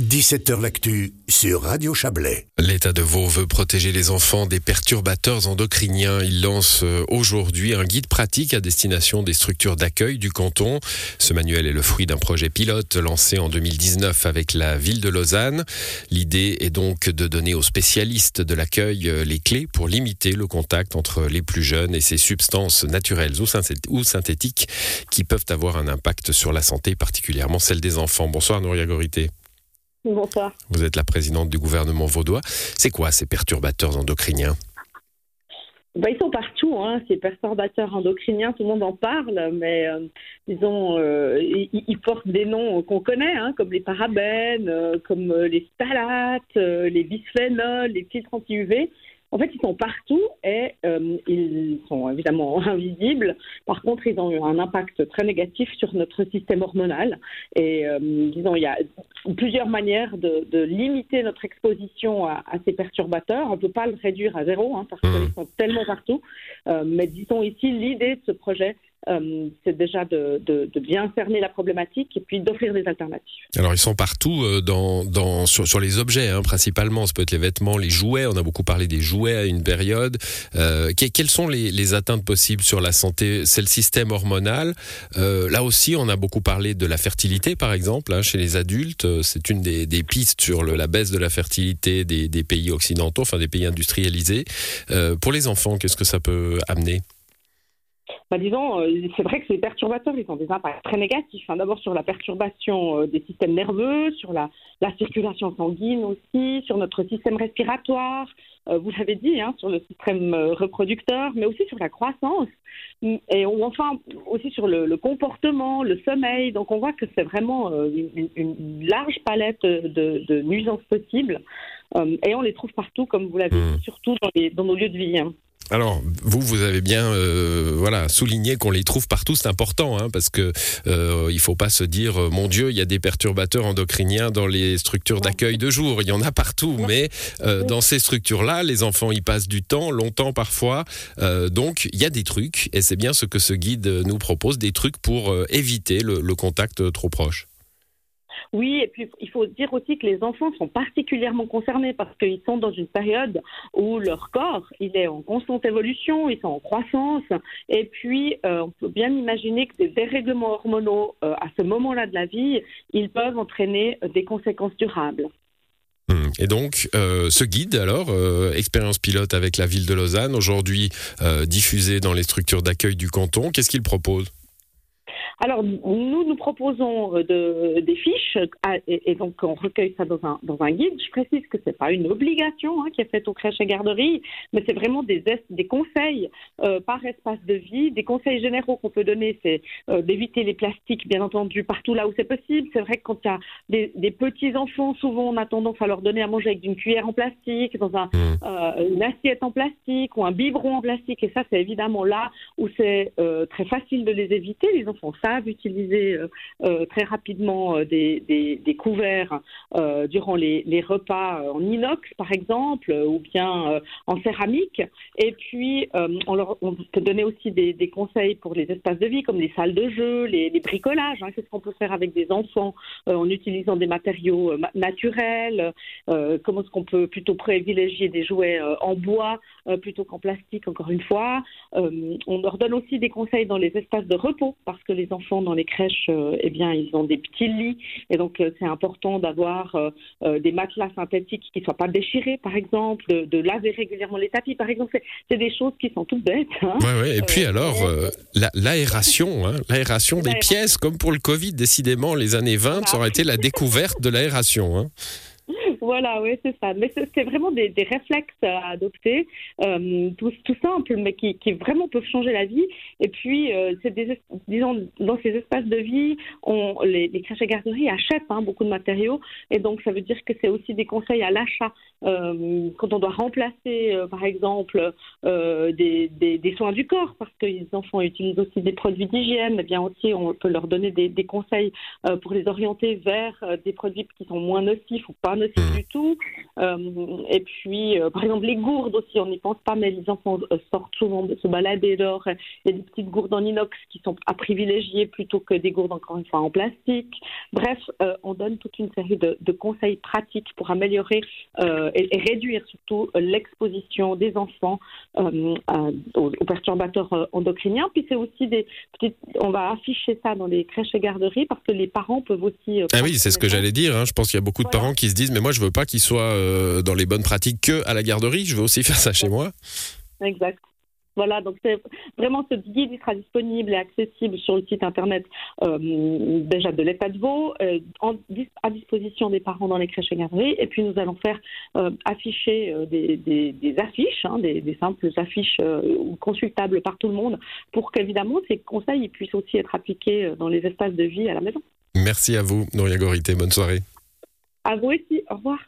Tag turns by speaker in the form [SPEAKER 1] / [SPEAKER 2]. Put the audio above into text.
[SPEAKER 1] 17h L'actu sur Radio Chablais.
[SPEAKER 2] L'État de Vaud veut protéger les enfants des perturbateurs endocriniens. Il lance euh, aujourd'hui un guide pratique à destination des structures d'accueil du canton. Ce manuel est le fruit d'un projet pilote lancé en 2019 avec la ville de Lausanne. L'idée est donc de donner aux spécialistes de l'accueil euh, les clés pour limiter le contact entre les plus jeunes et ces substances naturelles ou synthétiques qui peuvent avoir un impact sur la santé, particulièrement celle des enfants. Bonsoir Nouria Gorité.
[SPEAKER 3] Bonsoir.
[SPEAKER 2] Vous êtes la présidente du gouvernement vaudois. C'est quoi ces perturbateurs endocriniens?
[SPEAKER 3] Bah, ils sont partout, hein, ces perturbateurs endocriniens, tout le monde en parle, mais euh, disons, euh, ils, portent des noms qu'on connaît, hein, comme les parabènes, euh, comme les stalates, les bisphénols, les filtres anti-UV. En fait, ils sont partout et euh, ils sont évidemment invisibles. Par contre, ils ont eu un impact très négatif sur notre système hormonal. Et euh, disons, il y a plusieurs manières de, limiter notre exposition à, ces perturbateurs. On ne peut pas le réduire à zéro hein, parce qu'ils mmh. sont tellement partout. Euh, mais disons ici, l'idée de ce projet, euh, c'est déjà de, bien cerner la problématique et puis d'offrir des alternatives.
[SPEAKER 2] Alors ils sont partout euh, sur, les objets hein, principalement, ça peut être les vêtements, les jouets, on a beaucoup parlé des jouets à une période. Euh, quelles sont les, atteintes possibles sur la santé? C'est le système hormonal. là aussi on a beaucoup parlé de la fertilité par exemple hein, chez les adultes, c'est une des, pistes sur la baisse de la fertilité des, des, pays occidentaux, enfin des pays industrialisés. pour les enfants, qu'est-ce que ça peut amener?
[SPEAKER 3] Bah, disons, euh, c'est vrai que ces perturbateurs, ils ont des impacts très négatifs. Hein. D'abord sur la perturbation euh, des systèmes nerveux, sur la, circulation sanguine aussi, sur notre système respiratoire, euh, vous l'avez dit, hein, sur le système reproducteur, mais aussi sur la croissance, et enfin aussi sur le, comportement, le sommeil. Donc on voit que c'est vraiment une, large palette de, nuisances possibles, et on les trouve partout, comme vous l'avez dit, mmh. surtout dans, les, dans nos lieux de vie. Hein.
[SPEAKER 2] Alors, vous, vous avez bien euh, voilà, souligné qu'on les trouve partout, c'est important, hein, parce que euh, il faut pas se dire, euh, mon Dieu, il y a des perturbateurs endocriniens dans les structures d'accueil de jour, il y en a partout, mais euh, dans ces structures-là, les enfants y passent du temps, longtemps parfois, donc il y a des trucs, et c'est bien ce que ce guide nous propose, des trucs pour éviter le contact trop proche.
[SPEAKER 3] Oui, et puis il faut dire aussi que les enfants sont particulièrement concernés parce qu'ils sont dans une période où leur corps, il est en constante évolution, ils sont en croissance, et puis euh, on peut bien imaginer que des dérèglements hormonaux euh, à ce moment-là de la vie, ils peuvent entraîner des conséquences durables.
[SPEAKER 2] Hum. Et donc, euh, ce guide, alors, expérience pilote avec la ville de Lausanne, aujourd'hui diffusé dans les structures d'accueil du canton, qu'est-ce qu'il propose?
[SPEAKER 3] Alors, nous, nous proposons euh, de, des fiches et, donc on recueille ça dans un, dans un guide. Je précise que ce n'est pas une obligation hein, qui est faite aux crèches et garderies, mais c'est vraiment des, des conseils euh, par espace de vie. Des conseils généraux qu'on peut donner, c'est euh, d'éviter les plastiques, bien entendu, partout là où c'est possible. C'est vrai que quand il y a des, petits-enfants, souvent on a tendance à leur donner à manger avec une cuillère en plastique, dans un, mmh. une assiette en plastique ou un biberon en plastique. Et ça, c'est évidemment là où c'est très facile de les éviter. Les enfants savent utiliser euh, euh, très rapidement euh, des, couverts durant les, les, repas en inox, par exemple, ou bien en céramique. Et puis, on, leur, on peut donner aussi des, conseils pour les espaces de vie, comme les salles de jeu, les, bricolages. Hein. Qu'est-ce qu'on peut faire avec des enfants en utilisant des matériaux naturels Comment est-ce qu'on peut plutôt privilégier des jouets en bois plutôt qu'en plastique, encore une fois On leur donne aussi des conseils dans les espaces de repos, parce que les enfants dans les crèches, euh, eh bien, ils ont des petits lits, et donc euh, c'est important d'avoir euh, des matelas synthétiques qui ne soient pas déchirés, par exemple, de, laver régulièrement les tapis, par exemple. C'est des choses qui sont toutes bêtes. Hein.
[SPEAKER 2] Et puis alors, l'aération, hein, l'aération des pièces, comme pour le Covid, décidément, les années 20, ça aurait été la découverte de l'aération. Hein.
[SPEAKER 3] Voilà, oui, c'est ça. Mais c'est vraiment des, réflexes à adopter, euh, tout, tout, simple, mais qui, vraiment peuvent changer la vie. Et puis, euh, disons, dans ces espaces de vie, les, les crèches et garderies achètent hein, beaucoup de matériaux. Et donc, ça veut dire que c'est aussi des conseils à l'achat. Euh, quand on doit remplacer, par exemple, des, soins du corps, parce que les enfants utilisent aussi des produits d'hygiène, eh bien aussi, on peut leur donner des conseils pour les orienter vers des produits qui sont moins nocifs ou pas nocifs du tout. et puis, par exemple, les gourdes aussi, on n'y pense pas, mais les enfants sortent souvent de se balader dehors. Il y a des petites gourdes en inox qui sont à privilégier plutôt que des gourdes, encore une fois, en plastique. Bref, on donne toute une série de, conseils pratiques pour améliorer et, réduire surtout l'exposition des enfants aux, perturbateurs endocriniens. Puis c'est aussi des petites, on va afficher ça dans les crèches et garderies parce que les parents peuvent aussi.
[SPEAKER 2] ah oui, c'est ce que j'allais dire. Hein. Je pense qu'il y a beaucoup de parents qui se disent, mais moi je veux pas qu'ils soient dans les bonnes pratiques que à la garderie. Je veux aussi faire ça chez moi.
[SPEAKER 3] Exact. Voilà, donc c'est vraiment ce guide, il sera disponible et accessible sur le site internet euh, déjà de l'État de Vaud, euh, à disposition des parents dans les crèches et garderies. Et puis nous allons faire euh, afficher des, affiches, hein, des, simples affiches consultables par tout le monde, pour qu'évidemment ces conseils puissent aussi être appliqués dans les espaces de vie à la maison.
[SPEAKER 2] Merci à vous, Noria Gorité. Bonne soirée.
[SPEAKER 3] À vous aussi. Au revoir.